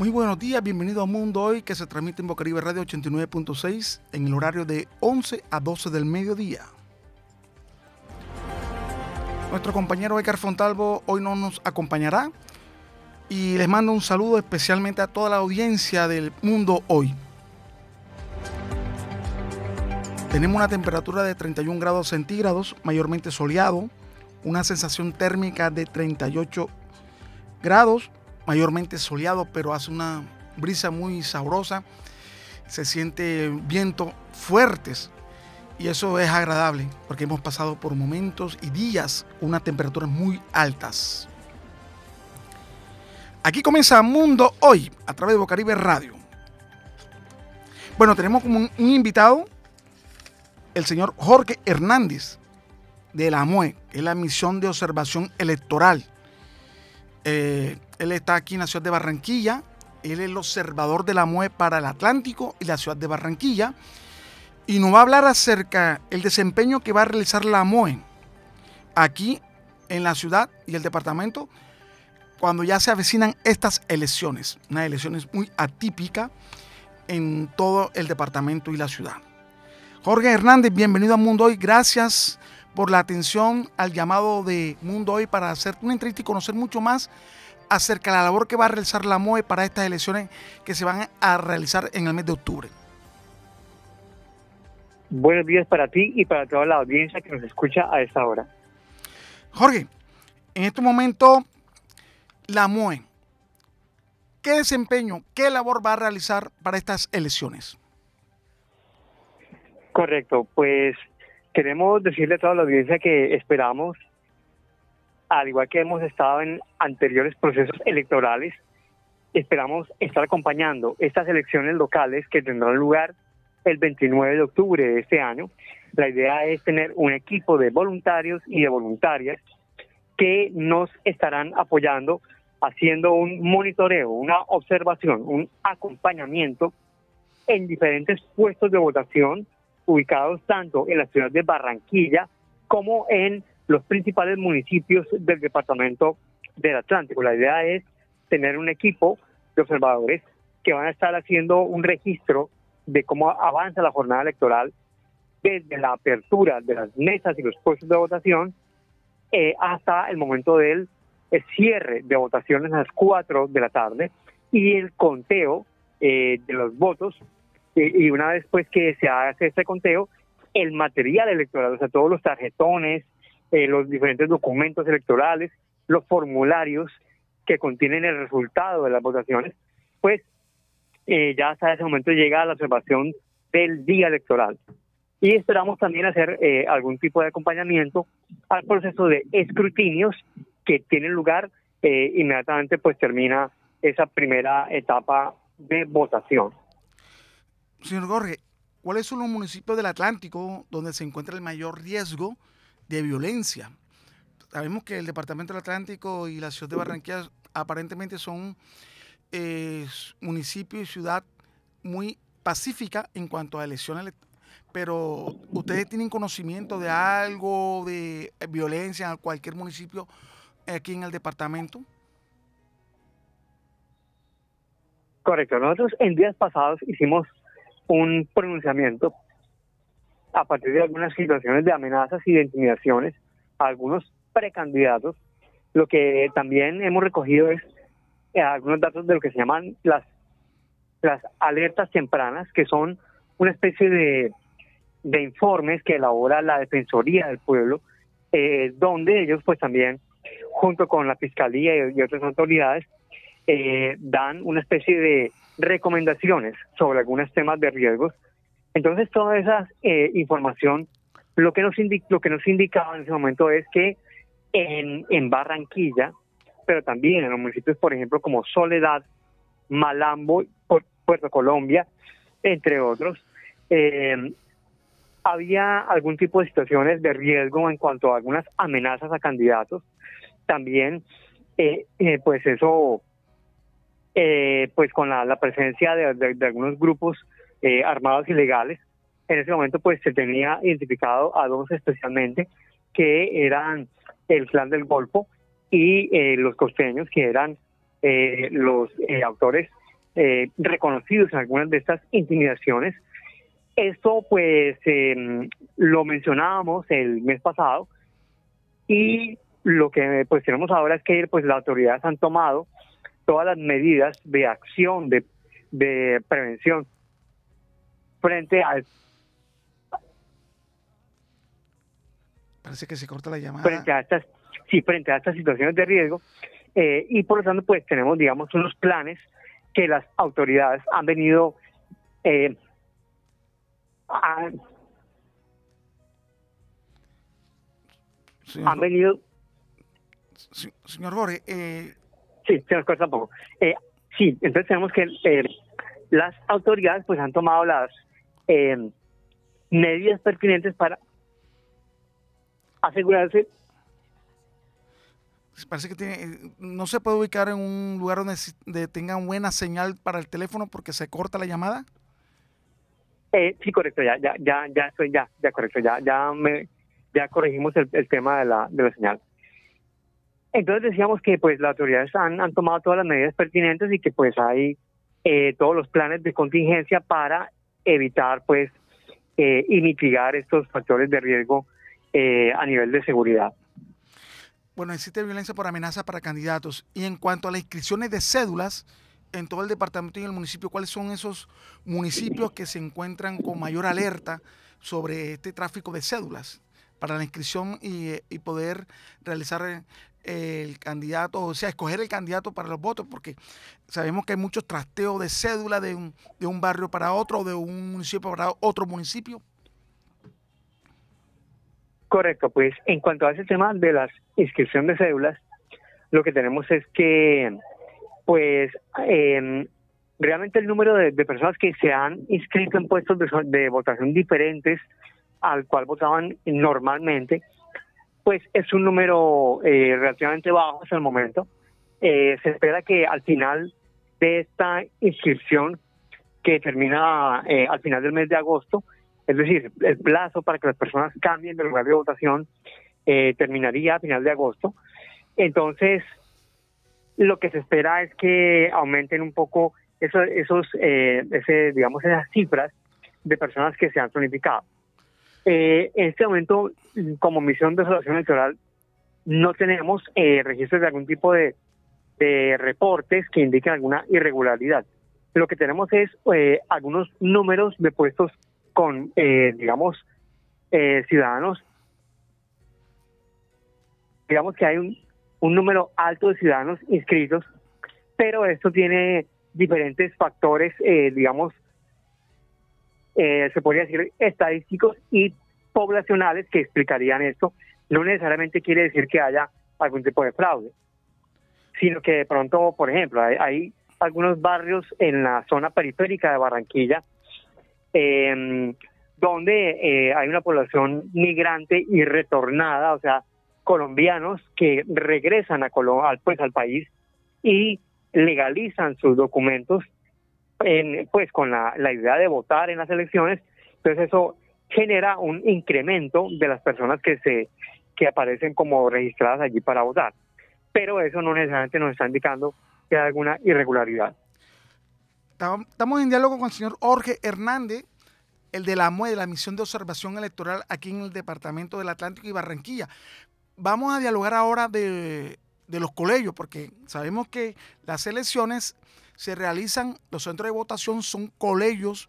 Muy buenos días, bienvenido a Mundo Hoy que se transmite en Bocaribe Radio 89.6 en el horario de 11 a 12 del mediodía. Nuestro compañero Edgar Fontalvo hoy no nos acompañará y les mando un saludo especialmente a toda la audiencia del Mundo Hoy. Tenemos una temperatura de 31 grados centígrados, mayormente soleado, una sensación térmica de 38 grados, mayormente soleado, pero hace una brisa muy sabrosa. Se siente viento fuertes y eso es agradable porque hemos pasado por momentos y días unas temperaturas muy altas. Aquí comienza Mundo Hoy a través de Bocaribe Radio. Bueno, tenemos como un, invitado el señor Jorge Hernández de la MUE, que es la misión de observación electoral. Eh, él está aquí en la ciudad de Barranquilla. Él es el observador de la MUE para el Atlántico y la ciudad de Barranquilla. Y nos va a hablar acerca del desempeño que va a realizar la MUE aquí en la ciudad y el departamento cuando ya se avecinan estas elecciones. Unas elecciones muy atípicas en todo el departamento y la ciudad. Jorge Hernández, bienvenido a Mundo Hoy. Gracias por la atención al llamado de Mundo Hoy para hacer una entrevista y conocer mucho más acerca de la labor que va a realizar la MOE para estas elecciones que se van a realizar en el mes de octubre. Buenos días para ti y para toda la audiencia que nos escucha a esta hora. Jorge, en este momento, la MOE, ¿qué desempeño, qué labor va a realizar para estas elecciones? Correcto, pues queremos decirle a toda la audiencia que esperamos al igual que hemos estado en anteriores procesos electorales, esperamos estar acompañando estas elecciones locales que tendrán lugar el 29 de octubre de este año. La idea es tener un equipo de voluntarios y de voluntarias que nos estarán apoyando haciendo un monitoreo, una observación, un acompañamiento en diferentes puestos de votación ubicados tanto en la ciudad de Barranquilla como en los principales municipios del departamento del Atlántico. La idea es tener un equipo de observadores que van a estar haciendo un registro de cómo avanza la jornada electoral desde la apertura de las mesas y los puestos de votación eh, hasta el momento del cierre de votaciones a las 4 de la tarde y el conteo eh, de los votos eh, y una vez pues que se hace este conteo el material electoral, o sea, todos los tarjetones, eh, los diferentes documentos electorales, los formularios que contienen el resultado de las votaciones, pues eh, ya hasta ese momento llega la observación del día electoral. Y esperamos también hacer eh, algún tipo de acompañamiento al proceso de escrutinios que tiene lugar inmediatamente pues termina esa primera etapa de votación. Señor Jorge, ¿cuáles son los municipios del Atlántico donde se encuentra el mayor riesgo de violencia. Sabemos que el Departamento del Atlántico y la ciudad de Barranquilla aparentemente son eh, municipio y ciudad muy pacífica en cuanto a elecciones, pero ustedes tienen conocimiento de algo de violencia en cualquier municipio aquí en el departamento. Correcto, nosotros en días pasados hicimos un pronunciamiento a partir de algunas situaciones de amenazas y de intimidaciones a algunos precandidatos, lo que también hemos recogido es eh, algunos datos de lo que se llaman las, las alertas tempranas, que son una especie de, de informes que elabora la Defensoría del Pueblo, eh, donde ellos pues también, junto con la Fiscalía y, otras autoridades, eh, dan una especie de recomendaciones sobre algunos temas de riesgos entonces, toda esa eh, información, lo que, nos lo que nos indicaba en ese momento es que en, Barranquilla, pero también en los municipios, por ejemplo, como Soledad, Malambo, Puerto Colombia, entre otros, eh, había algún tipo de situaciones de riesgo en cuanto a algunas amenazas a candidatos. También, eh, pues eso, pues con la, presencia de algunos grupos eh, armados ilegales. En ese momento pues se tenía identificado a dos especialmente que eran el clan del Golfo y eh, los costeños que eran eh, los autores eh, reconocidos en algunas de estas intimidaciones. Esto pues em, lo mencionábamos el mes pasado y lo que pues tenemos ahora es que pues las autoridades han tomado todas las medidas de acción, de prevención frente a Parece que se corta la llamada. Frente a estas, sí, frente a estas situaciones de riesgo. Eh, y por lo tanto, pues tenemos, digamos, unos planes que las autoridades han venido eh, han venido señor Jorge eh... sí se nos corta un poco eh, sí entonces tenemos que eh, las autoridades pues han tomado las eh, medidas pertinentes para asegurarse parece que tiene, no se puede ubicar en un lugar donde, tenga buena señal para el teléfono porque se corta la llamada. Eh, sí, correcto, ya, ya, ya, ya ya, ya, correcto, ya, ya me, ya corregimos el, tema de la, de la señal. Entonces decíamos que pues las autoridades han, han tomado todas las medidas pertinentes y que pues hay eh, todos los planes de contingencia para evitar pues eh, y mitigar estos factores de riesgo eh, a nivel de seguridad. Bueno, existe violencia por amenaza para candidatos. Y en cuanto a las inscripciones de cédulas en todo el departamento y en el municipio, ¿cuáles son esos municipios que se encuentran con mayor alerta sobre este tráfico de cédulas para la inscripción y, poder realizar el candidato, o sea, escoger el candidato para los votos, porque sabemos que hay muchos trasteos de cédula de un, de un barrio para otro, de un municipio para otro municipio. Correcto, pues en cuanto a ese tema de la inscripción de cédulas, lo que tenemos es que, pues, em, realmente el número de, personas que se han inscrito en puestos de, votación diferentes al cual votaban normalmente, pues es un número eh, relativamente bajo hasta el momento. Eh, se espera que al final de esta inscripción, que termina eh, al final del mes de agosto, es decir, el plazo para que las personas cambien de lugar de votación terminaría a final de agosto. Entonces, lo que se espera es que aumenten un poco esos, digamos, esas cifras de personas que se han zonificado. Eh, en este momento, como misión de observación electoral, no tenemos registros de algún tipo de, reportes que indiquen alguna irregularidad. Lo que tenemos es algunos números de puestos con, eh, digamos, eh, ciudadanos, digamos que hay un, un número alto de ciudadanos inscritos, pero esto tiene diferentes factores, eh, se podría decir estadísticos y poblacionales que explicarían esto. No necesariamente quiere decir que haya algún tipo de fraude, sino que de pronto, por ejemplo, hay algunos barrios en la zona periférica de Barranquilla eh, donde eh, hay una población migrante y retornada, o sea, colombianos que regresan a al, pues, al país y legalizan sus documentos en, pues con la, idea de votar en las elecciones, entonces eso genera un incremento de las personas que se que aparecen como registradas allí para votar. Pero eso no necesariamente nos está indicando que hay alguna irregularidad. Estamos en diálogo con el señor Jorge Hernández, el de la MUE, de la Misión de Observación Electoral aquí en el Departamento del Atlántico y Barranquilla. Vamos a dialogar ahora de, los colegios, porque sabemos que las elecciones se realizan, los centros de votación son colegios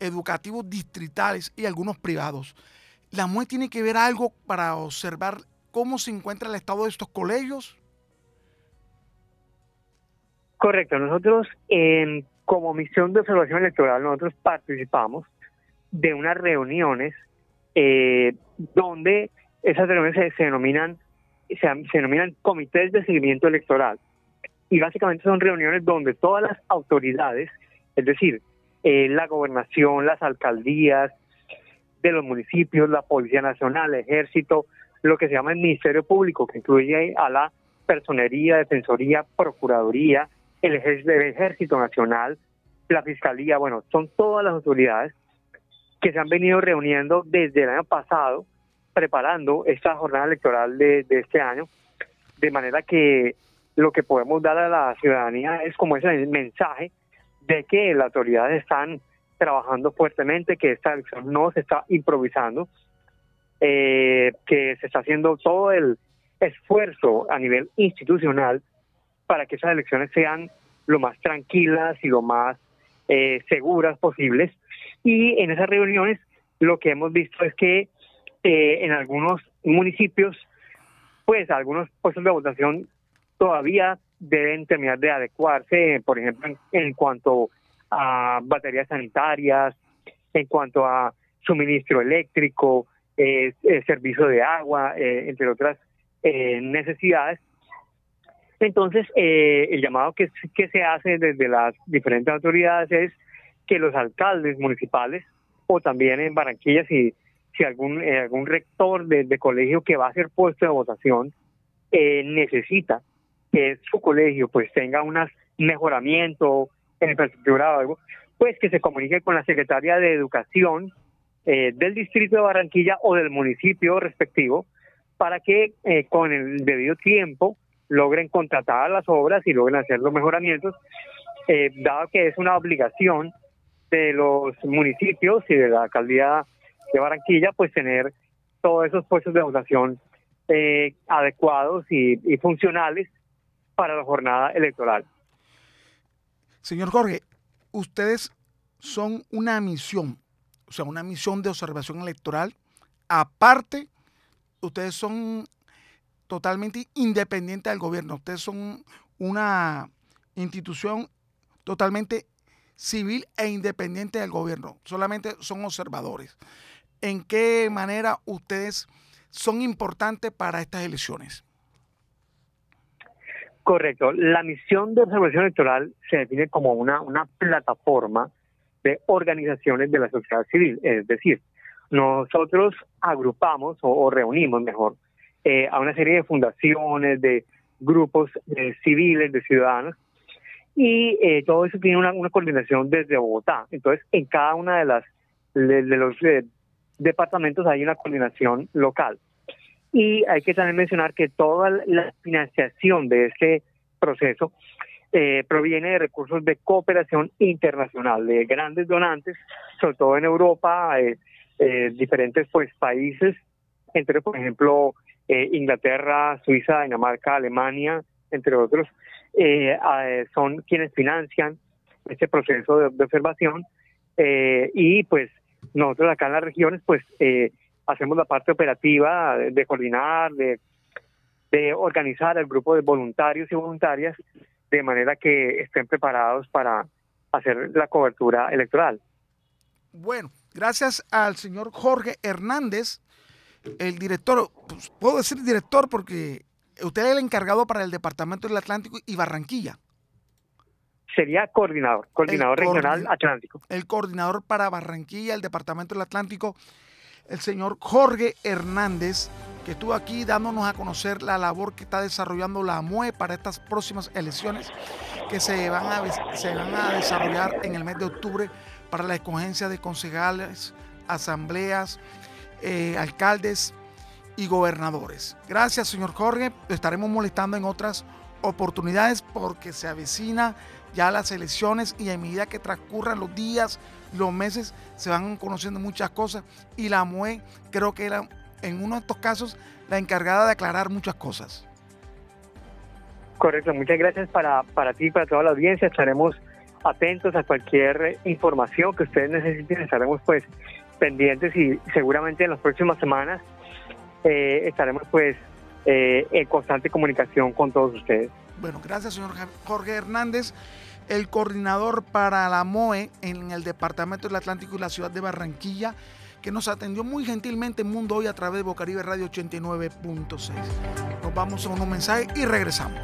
educativos distritales y algunos privados. ¿La MUE tiene que ver algo para observar cómo se encuentra el estado de estos colegios? Correcto, nosotros en como misión de observación electoral, nosotros participamos de unas reuniones eh, donde esas reuniones se, denominan se, denominan comités de seguimiento electoral y básicamente son reuniones donde todas las autoridades, es decir, eh, la gobernación, las alcaldías de los municipios, la Policía Nacional, el Ejército, lo que se llama el Ministerio Público, que incluye a la Personería, Defensoría, Procuraduría, el Ejército, Nacional, la Fiscalía, bueno, son todas las autoridades que se han venido reuniendo desde el año pasado, preparando esta jornada electoral de, este año, de manera que lo que podemos dar a la ciudadanía es como ese mensaje de que las autoridades están trabajando fuertemente, que esta elección no se está improvisando, eh, que se está haciendo todo el esfuerzo a nivel institucional para que esas elecciones sean lo más tranquilas y lo más eh, seguras posibles. Y en esas reuniones lo que hemos visto es que eh, en algunos municipios, pues algunos puestos de votación todavía deben terminar de adecuarse, por ejemplo, en, cuanto a baterías sanitarias, en cuanto a suministro eléctrico, eh, eh servicio de agua, eh, entre otras eh, necesidades. Entonces, el llamado que, que se hace desde las diferentes autoridades es que los alcaldes municipales o también en Barranquilla, si, si algún, algún rector de, de, colegio que va a ser puesto de votación necesita que su colegio pues tenga un mejoramiento en infraestructura o algo, pues que se comunique con la secretaria de Educación eh, del distrito de Barranquilla o del municipio respectivo para que eh, con el debido tiempo logren contratar las obras y logren hacer los mejoramientos, eh, dado que es una obligación de los municipios y de la alcaldía de Barranquilla, pues tener todos esos puestos de votación adecuados y funcionales para la jornada electoral. Señor Jorge, ustedes son una misión, o sea, una misión de observación electoral. Aparte, ustedes son totalmente independientes del gobierno. Ustedes son una institución totalmente civil e independiente del gobierno. Solamente son observadores. ¿En qué manera ustedes son importantes para estas elecciones? Correcto. La misión de observación electoral se define como una, una plataforma de organizaciones de la sociedad civil. Es decir, nosotros agrupamos o, reunimos mejor eh, a una serie de fundaciones, de grupos eh, civiles, de ciudadanos, y eh, todo eso tiene una, coordinación desde Bogotá. Entonces, en cada una de las de los departamentos hay una coordinación local. Y hay que también mencionar que toda la financiación de este proceso eh, proviene de recursos de cooperación internacional, de grandes donantes, sobre todo en Europa, eh, eh, diferentes pues países, entre por ejemplo Inglaterra, Suiza, Dinamarca, Alemania, entre otros, son quienes financian este proceso de, de observación y pues nosotros acá en las regiones pues hacemos la parte operativa de, coordinar, de, de organizar el grupo de voluntarios y voluntarias de manera que estén preparados para hacer la cobertura electoral. Bueno, gracias al señor Jorge Hernández, el director, pues, puedo decir director porque usted es el encargado para el Departamento del Atlántico y Barranquilla. Sería coordinador, coordinador regional atlántico. El coordinador para Barranquilla, el Departamento del Atlántico el señor Jorge Hernández, que estuvo aquí dándonos a conocer la labor que está desarrollando la MUE para estas próximas elecciones que se van a, desarrollar en el mes de octubre para la escogencia de concejales, asambleas, eh, alcaldes y gobernadores. Gracias, señor Jorge. estaremos molestando en otras oportunidades porque se avecina ya las elecciones y a medida que transcurran los días, los meses se van conociendo muchas cosas y la MUE creo que era en uno de estos casos la encargada de aclarar muchas cosas. Correcto, muchas gracias para, para ti y para toda la audiencia. Estaremos atentos a cualquier información que ustedes necesiten. Estaremos pues pendientes y seguramente en las próximas semanas eh, estaremos pues eh, en constante comunicación con todos ustedes. Bueno, gracias señor Jorge Hernández el coordinador para la MOE en el Departamento del Atlántico y la ciudad de Barranquilla, que nos atendió muy gentilmente en Mundo Hoy a través de Bocaribe Radio 89.6. Nos vamos a unos mensajes y regresamos.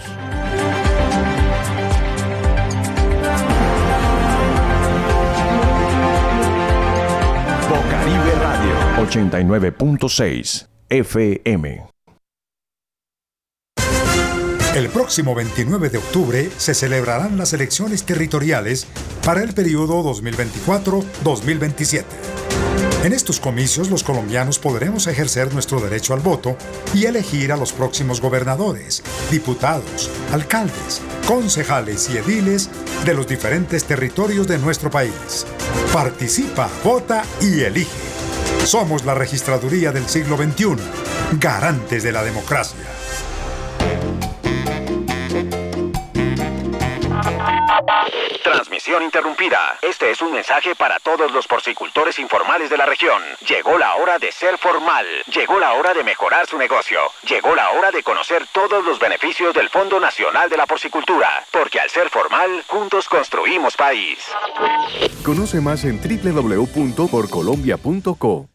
Bocaribe Radio 89.6 FM. El próximo 29 de octubre se celebrarán las elecciones territoriales para el periodo 2024-2027. En estos comicios los colombianos podremos ejercer nuestro derecho al voto y elegir a los próximos gobernadores, diputados, alcaldes, concejales y ediles de los diferentes territorios de nuestro país. Participa, vota y elige. Somos la registraduría del siglo XXI, garantes de la democracia. Transmisión interrumpida. Este es un mensaje para todos los porcicultores informales de la región. Llegó la hora de ser formal. Llegó la hora de mejorar su negocio. Llegó la hora de conocer todos los beneficios del Fondo Nacional de la Porcicultura. Porque al ser formal, juntos construimos país. Conoce más en www.porcolombia.co.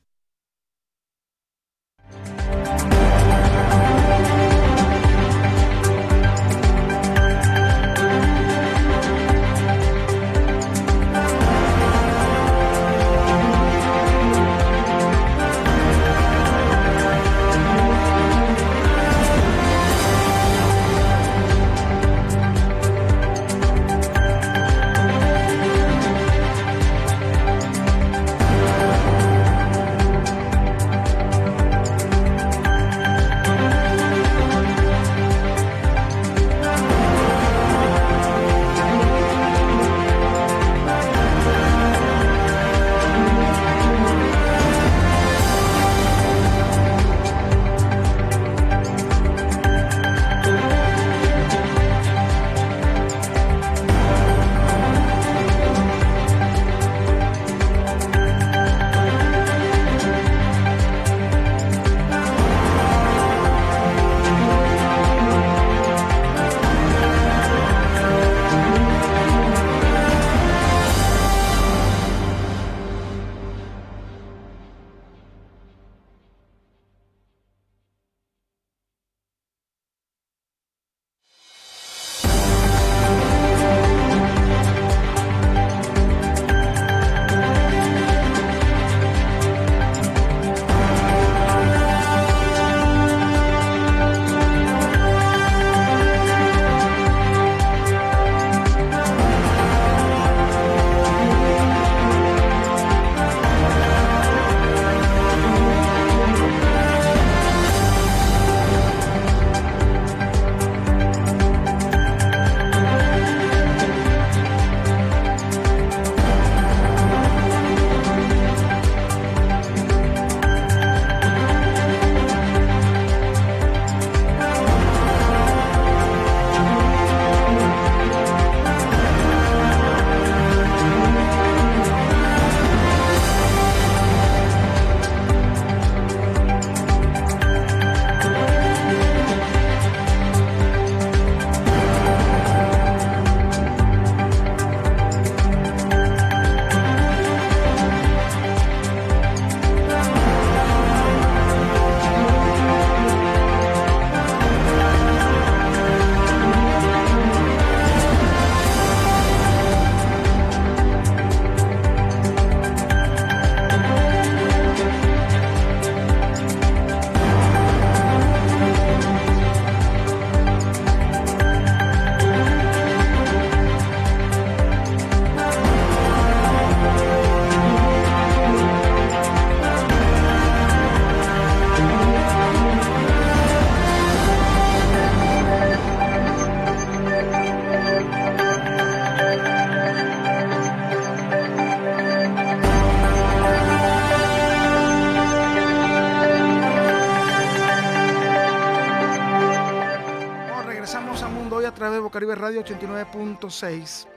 Radio 89.6.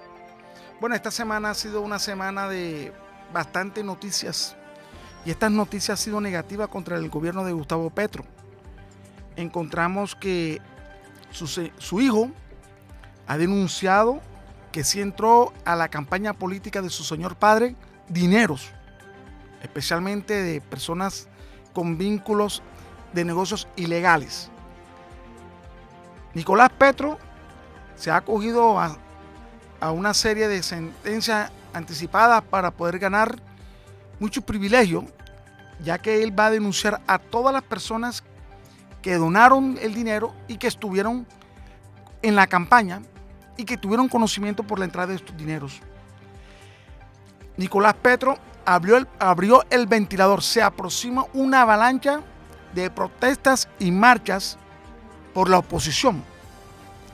Bueno, esta semana ha sido una semana de bastante noticias y estas noticias han sido negativas contra el gobierno de Gustavo Petro. Encontramos que su, su hijo ha denunciado que si entró a la campaña política de su señor padre dineros, especialmente de personas con vínculos de negocios ilegales. Nicolás Petro se ha acogido a, una serie de sentencias anticipadas para poder ganar mucho privilegio, ya que él va a denunciar a todas las personas que donaron el dinero y que estuvieron en la campaña y que tuvieron conocimiento por la entrada de estos dineros. Nicolás Petro abrió el, abrió el ventilador. Se aproxima una avalancha de protestas y marchas por la oposición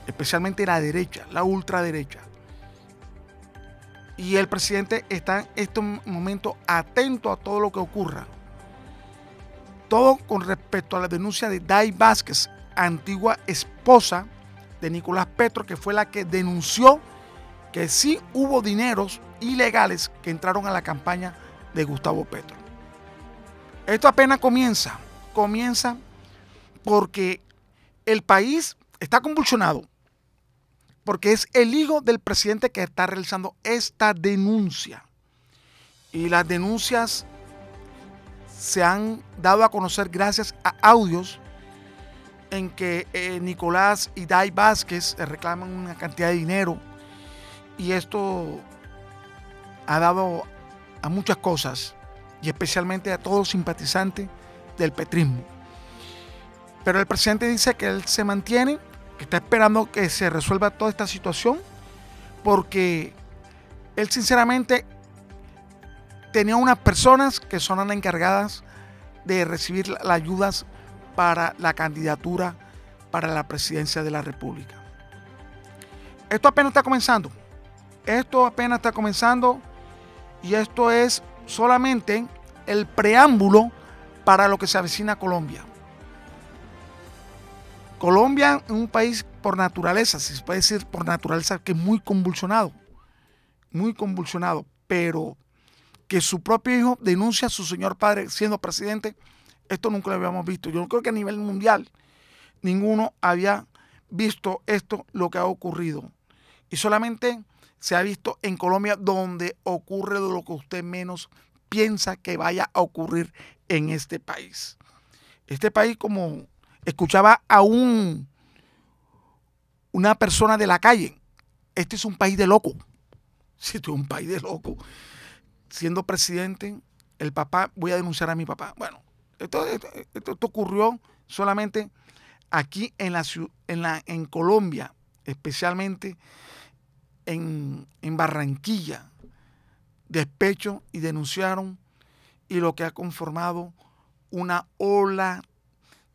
especialmente la derecha, la ultraderecha. Y el presidente está en este momento atento a todo lo que ocurra. Todo con respecto a la denuncia de Dai Vázquez, antigua esposa de Nicolás Petro, que fue la que denunció que sí hubo dineros ilegales que entraron a la campaña de Gustavo Petro. Esto apenas comienza, comienza porque el país está convulsionado porque es el hijo del presidente que está realizando esta denuncia. Y las denuncias se han dado a conocer gracias a audios en que eh, Nicolás y Dai Vázquez reclaman una cantidad de dinero y esto ha dado a muchas cosas y especialmente a todos los simpatizantes del petrismo. Pero el presidente dice que él se mantiene que está esperando que se resuelva toda esta situación, porque él sinceramente tenía unas personas que son las encargadas de recibir las ayudas para la candidatura para la presidencia de la República. Esto apenas está comenzando. Esto apenas está comenzando y esto es solamente el preámbulo para lo que se avecina a Colombia. Colombia es un país por naturaleza, si se puede decir por naturaleza, que es muy convulsionado, muy convulsionado, pero que su propio hijo denuncia a su señor padre siendo presidente, esto nunca lo habíamos visto. Yo creo que a nivel mundial ninguno había visto esto, lo que ha ocurrido. Y solamente se ha visto en Colombia donde ocurre lo que usted menos piensa que vaya a ocurrir en este país. Este país, como escuchaba a un, una persona de la calle. Este es un país de loco. Si este es un país de loco. Siendo presidente, el papá, voy a denunciar a mi papá. Bueno, esto, esto, ocurrió solamente aquí en, la, en, la, en Colombia, especialmente en, en Barranquilla. Despecho y denunciaron y lo que ha conformado una ola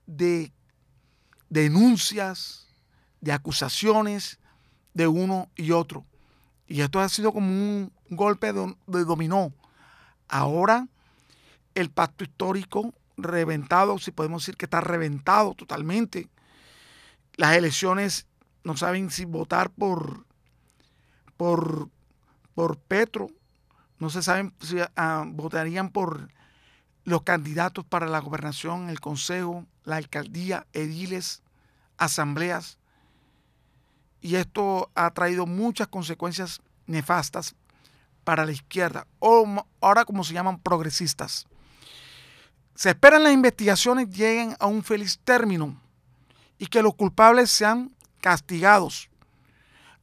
de denuncias, de acusaciones de uno y otro. Y esto ha sido como un golpe de, dominó. Ahora el pacto histórico reventado, si podemos decir que está reventado totalmente. Las elecciones no saben si votar por, por, por Petro, no se saben si ah, votarían por los candidatos para la gobernación, el consejo, la alcaldía, ediles, asambleas. Y esto ha traído muchas consecuencias nefastas para la izquierda, o ahora como se llaman progresistas. Se esperan las investigaciones lleguen a un feliz término y que los culpables sean castigados.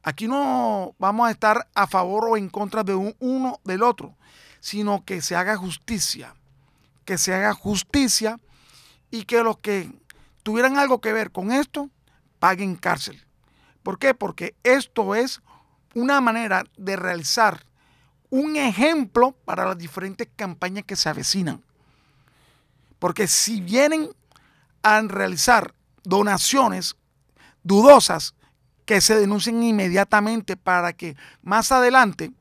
Aquí no vamos a estar a favor o en contra de uno del otro, sino que se haga justicia, que se haga justicia y que los que tuvieran algo que ver con esto paguen cárcel. ¿Por qué? Porque esto es una manera de realizar un ejemplo para las diferentes campañas que se avecinan. Porque si vienen a realizar donaciones dudosas, que se denuncien inmediatamente para que más adelante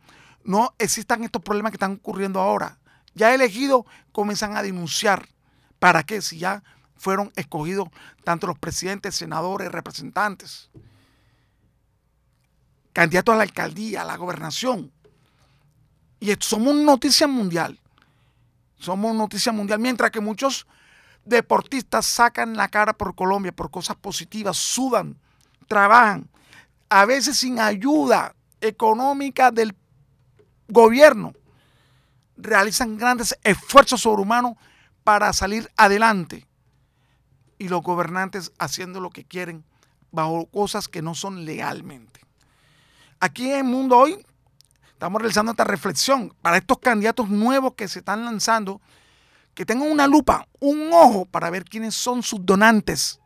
no existan estos problemas que están ocurriendo ahora. Ya elegidos comienzan a denunciar. ¿Para qué? Si ya fueron escogidos tanto los presidentes, senadores, representantes, candidatos a la alcaldía, a la gobernación. Y somos noticia mundial. Somos noticia mundial. Mientras que muchos deportistas sacan la cara por Colombia por cosas positivas, sudan, trabajan, a veces sin ayuda económica del gobierno, realizan grandes esfuerzos sobrehumanos para salir adelante y los gobernantes haciendo lo que quieren bajo cosas que no son legalmente. Aquí en el mundo hoy estamos realizando esta reflexión para estos candidatos nuevos que se están lanzando, que tengan una lupa, un ojo para ver quiénes son sus donantes,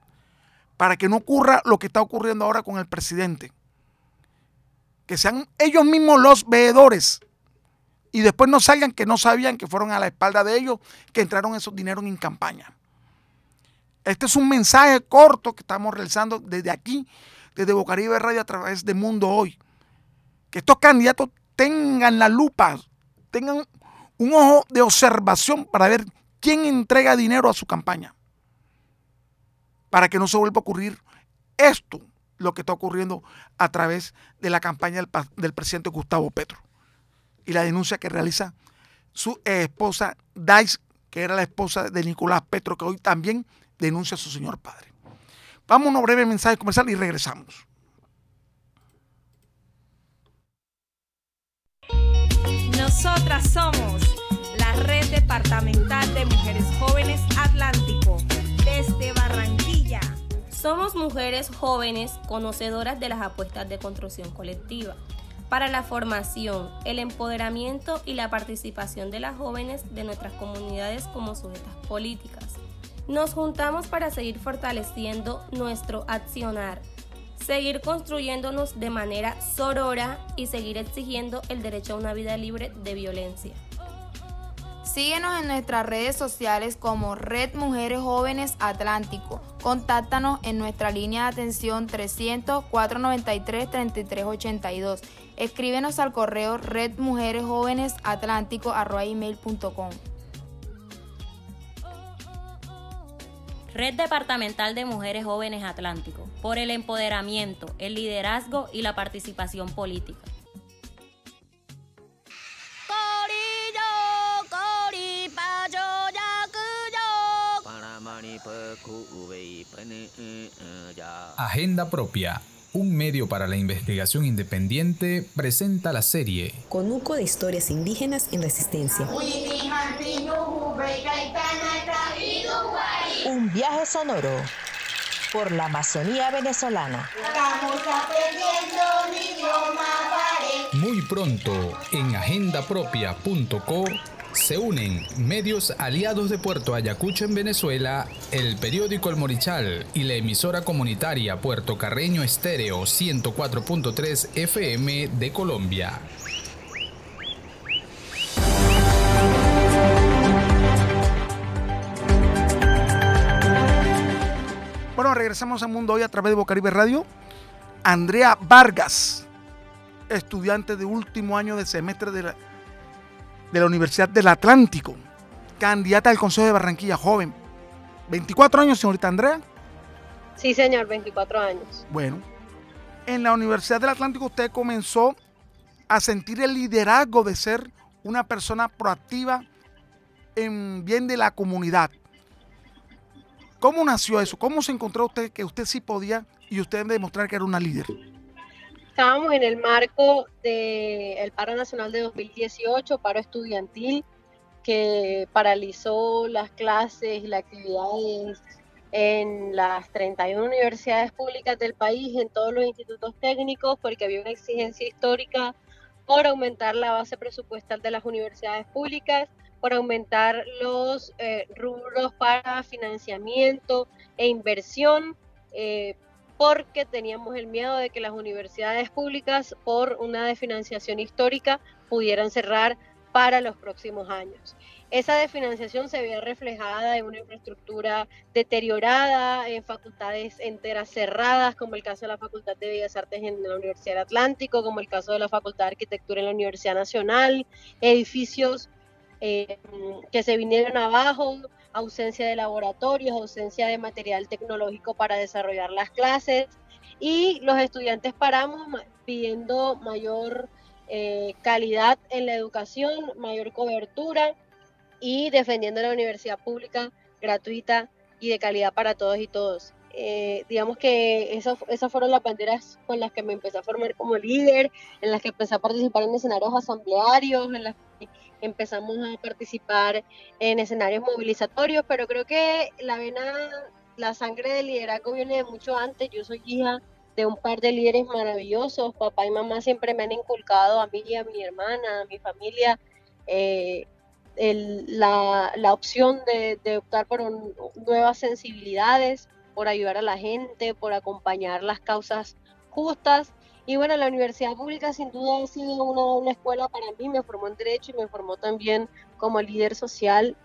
para que no ocurra lo que está ocurriendo ahora con el presidente. Que sean ellos mismos los veedores y después no salgan que no sabían que fueron a la espalda de ellos que entraron esos dineros en campaña. Este es un mensaje corto que estamos realizando desde aquí, desde Bocaribe Radio a través de Mundo Hoy. Que estos candidatos tengan la lupa, tengan un ojo de observación para ver quién entrega dinero a su campaña. Para que no se vuelva a ocurrir esto, lo que está ocurriendo a través de la campaña del, del presidente Gustavo Petro. Y la denuncia que realiza su esposa Dice, que era la esposa de Nicolás Petro, que hoy también denuncia a su señor padre. Vamos a un breve mensaje comercial y regresamos. Nosotras somos la Red Departamental de Mujeres Jóvenes Atlántico, desde Barranquilla. Somos mujeres jóvenes conocedoras de las apuestas de construcción colectiva para la formación, el empoderamiento y la participación de las jóvenes de nuestras comunidades como sujetas políticas. Nos juntamos para seguir fortaleciendo nuestro accionar, seguir construyéndonos de manera sorora y seguir exigiendo el derecho a una vida libre de violencia. Síguenos en nuestras redes sociales como Red Mujeres Jóvenes Atlántico. Contáctanos en nuestra línea de atención 300 493 3382 Escríbenos al correo redmujeresjovenesatlántico.com. Red Departamental de Mujeres Jóvenes Atlántico, por el empoderamiento, el liderazgo y la participación política. Agenda propia un medio para la investigación independiente, presenta la serie Conuco de historias indígenas en resistencia. Un viaje sonoro por la Amazonía venezolana. Estamos aprendiendo idioma Muy pronto en agendapropia.co se unen medios aliados de Puerto Ayacucho en Venezuela, el periódico El Morichal y la emisora comunitaria Puerto Carreño Estéreo 104.3 FM de Colombia. Bueno, regresamos a Mundo Hoy a través de Bocaribe Radio. Andrea Vargas, estudiante de último año de semestre de la de la Universidad del Atlántico, candidata al Consejo de Barranquilla, joven. 24 años, señorita Andrea. Sí, señor, 24 años. Bueno, en la Universidad del Atlántico usted comenzó a sentir el liderazgo de ser una persona proactiva en bien de la comunidad. ¿Cómo nació eso? ¿Cómo se encontró usted que usted sí podía y usted demostrar que era una líder? Estábamos en el marco del paro nacional de 2018, paro estudiantil, que paralizó las clases y las actividades en las 31 universidades públicas del país, en todos los institutos técnicos, porque había una exigencia histórica por aumentar la base presupuestal de las universidades públicas, por aumentar los eh, rubros para financiamiento e inversión, eh, porque teníamos el miedo de que las universidades públicas, por una desfinanciación histórica, pudieran cerrar para los próximos años. Esa desfinanciación se veía reflejada en una infraestructura deteriorada, en facultades enteras cerradas, como el caso de la Facultad de Bellas Artes en la Universidad del Atlántico, como el caso de la Facultad de Arquitectura en la Universidad Nacional, edificios eh, que se vinieron abajo, ausencia de laboratorios, ausencia de material tecnológico para desarrollar las clases y los estudiantes paramos pidiendo mayor eh, calidad en la educación, mayor cobertura y defendiendo la universidad pública gratuita y de calidad para todos y todos. Eh, digamos que esas, esas fueron las banderas con las que me empecé a formar como líder, en las que empecé a participar en escenarios asamblearios, en las que empezamos a participar en escenarios movilizatorios, pero creo que la vena, la sangre del liderazgo viene de mucho antes. Yo soy hija de un par de líderes maravillosos. Papá y mamá siempre me han inculcado a mí y a mi hermana, a mi familia, eh, la, opción de, optar por nuevas sensibilidades, por ayudar a la gente, por acompañar las causas justas y bueno, la universidad pública sin duda ha sido una, escuela para mí, me formó en derecho y me formó también como líder social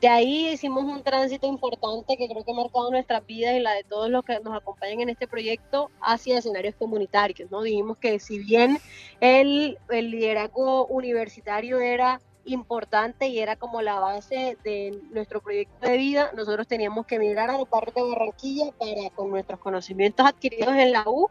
De ahí hicimos un tránsito importante que creo que ha marcado nuestras vidas y la de todos los que nos acompañan en este proyecto hacia escenarios comunitarios. ¿no? Dijimos que si bien el, el liderazgo universitario era importante y era como la base de nuestro proyecto de vida, nosotros teníamos que mirar a los barrios de Barranquilla para con nuestros conocimientos adquiridos en la U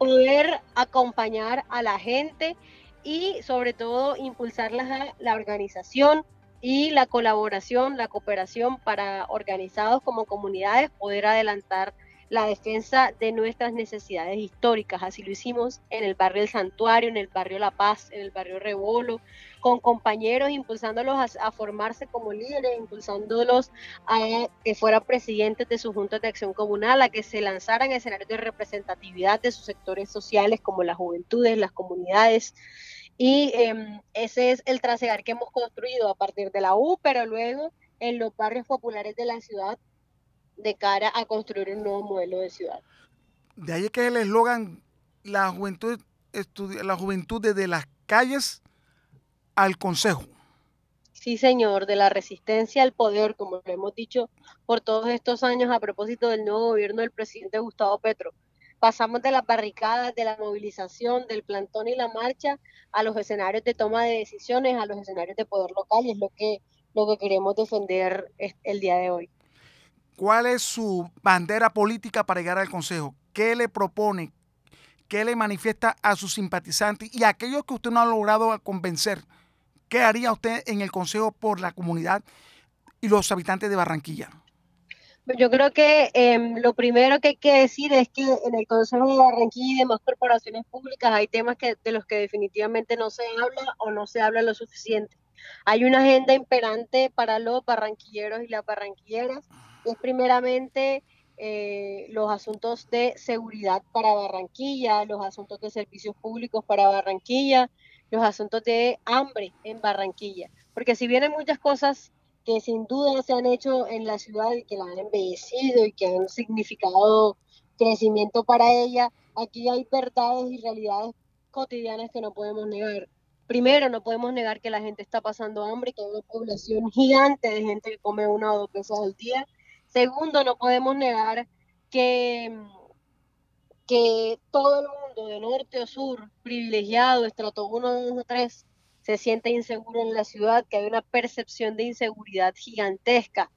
poder acompañar a la gente y sobre todo impulsar la, la organización y la colaboración, la cooperación para organizados como comunidades poder adelantar la defensa de nuestras necesidades históricas. Así lo hicimos en el barrio El Santuario, en el barrio La Paz, en el barrio Rebolo, con compañeros, impulsándolos a, formarse como líderes, impulsándolos a que fueran presidentes de sus juntas de acción comunal, a que se lanzaran escenarios de representatividad de sus sectores sociales como las juventudes, las comunidades. Y em, ese es el trasegar que hemos construido a partir de la U, pero luego en los barrios populares de la ciudad de cara a construir un nuevo modelo de ciudad. De ahí que el eslogan, la juventud, la juventud desde las calles al consejo. Sí, señor, de la resistencia al poder, como lo hemos dicho por todos estos años a propósito del nuevo gobierno del presidente Gustavo Petro. Pasamos de las barricadas, de la movilización, del plantón y la marcha a los escenarios de toma de decisiones, a los escenarios de poder local y es lo que, lo que queremos defender el día de hoy. ¿Cuál es su bandera política para llegar al Consejo? ¿Qué le propone? ¿Qué le manifiesta a sus simpatizantes y a aquellos que usted no ha logrado convencer? ¿Qué haría usted en el Consejo por la comunidad y los habitantes de Barranquilla? Yo creo que em, lo primero que hay que decir es que en el Consejo de Barranquilla y demás corporaciones públicas hay temas de los que definitivamente no se habla o no se habla lo suficiente. Hay una agenda imperante para los barranquilleros y las barranquilleras es primeramente eh, los asuntos de seguridad para Barranquilla, los asuntos de servicios públicos para Barranquilla, los asuntos de hambre en Barranquilla. Porque si hay muchas cosas que sin duda se han hecho en la ciudad y que la han embellecido y que han significado crecimiento para ella, aquí hay verdades y realidades cotidianas que no podemos negar. Primero, no podemos negar que la gente está pasando hambre, que hay una población gigante de gente que come una o dos veces al día, Segundo, no podemos negar que, todo el mundo, de norte o sur, privilegiado, estrato 1, 2 o 3, se siente inseguro en la ciudad, que hay una percepción de inseguridad gigantesca.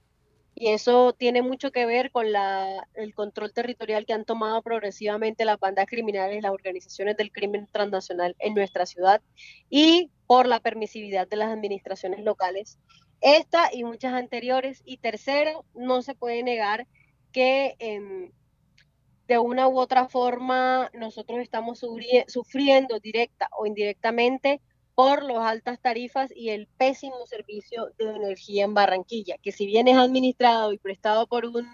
Y eso tiene mucho que ver con la, el control territorial que han tomado progresivamente las bandas criminales las organizaciones del crimen transnacional en nuestra ciudad y por la permisividad de las administraciones locales esta y muchas anteriores. Y tercero, no se puede negar que em, de una u otra forma nosotros estamos sufriendo directa o indirectamente por las altas tarifas y el pésimo servicio de energía en Barranquilla, que si bien es administrado y prestado por, un,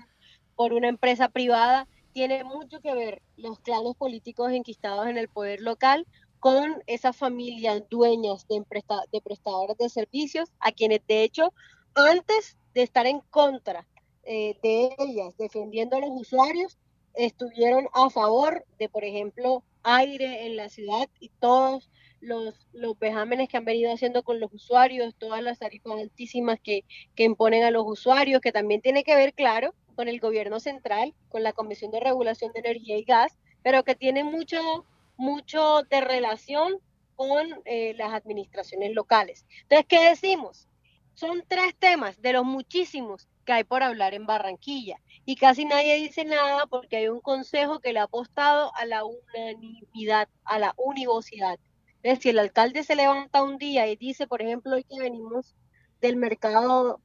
por una empresa privada, tiene mucho que ver los clanes políticos enquistados en el poder local con esas familias dueñas de, de prestadores de servicios, a quienes de hecho, antes de estar en contra eh, de ellas, defendiendo a los usuarios, estuvieron a favor de, por ejemplo, aire en la ciudad y todos los, los vejámenes que han venido haciendo con los usuarios, todas las tarifas altísimas que, que imponen a los usuarios, que también tiene que ver, claro, con el gobierno central, con la Comisión de Regulación de Energía y Gas, pero que tiene mucho mucho de relación con eh, las administraciones locales. Entonces, ¿qué decimos? Son tres temas de los muchísimos que hay por hablar en Barranquilla y casi nadie dice nada porque hay un consejo que le ha apostado a la unanimidad, a la univocidad. Es decir, el alcalde se levanta un día y dice, por ejemplo, hoy que venimos del mercado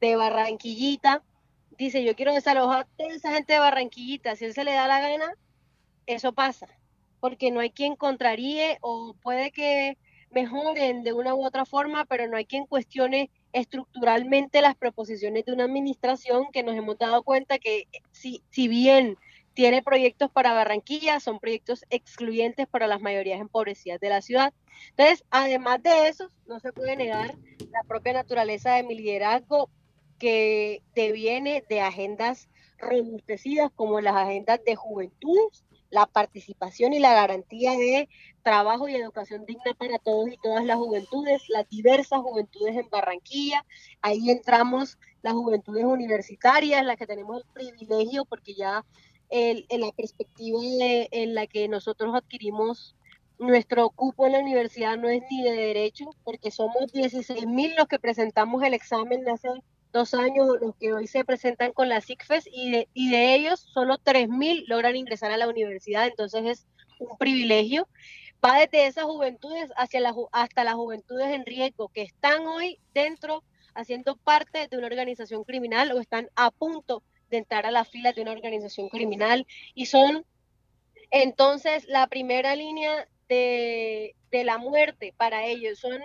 de Barranquillita, dice, yo quiero desalojar a esa gente de Barranquillita, si él se le da la gana, eso pasa porque no hay quien contraríe o puede que mejoren de una u otra forma, pero no hay quien cuestione estructuralmente las proposiciones de una administración que nos hemos dado cuenta que si, si bien tiene proyectos para Barranquilla, son proyectos excluyentes para las mayorías empobrecidas de la ciudad. Entonces, además de eso, no se puede negar la propia naturaleza de mi liderazgo que deviene de agendas robustecidas como las agendas de juventud la participación y la garantía de trabajo y educación digna para todos y todas las juventudes, las diversas juventudes en Barranquilla. Ahí entramos las juventudes universitarias, las que tenemos el privilegio, porque ya en la perspectiva en la que nosotros adquirimos nuestro cupo en la universidad no es ni de derecho, porque somos 16 mil los que presentamos el examen hace dos años, los que hoy se presentan con la SICFES, y de, y de ellos solo 3 mil logran ingresar a la universidad, entonces es un privilegio. Va desde esas juventudes hacia la, hasta las juventudes en riesgo, que están hoy dentro, haciendo parte de una organización criminal o están a punto de entrar a la fila de una organización criminal y son entonces la primera línea de, la muerte para ellos, son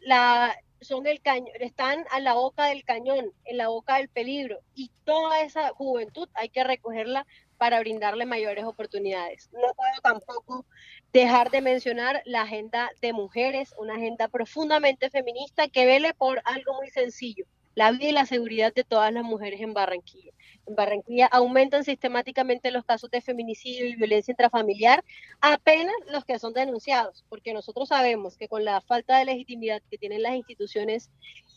la son el cañón, están a la boca del cañón, en la boca del peligro y toda esa juventud hay que recogerla para brindarle mayores oportunidades. No puedo tampoco dejar de mencionar la agenda de mujeres, una agenda profundamente feminista que vele por algo muy sencillo, la vida y la seguridad de todas las mujeres en Barranquilla. En Barranquilla aumentan sistemáticamente los casos de feminicidio y violencia intrafamiliar, apenas los que son denunciados, porque nosotros sabemos que con la falta de legitimidad que tienen las instituciones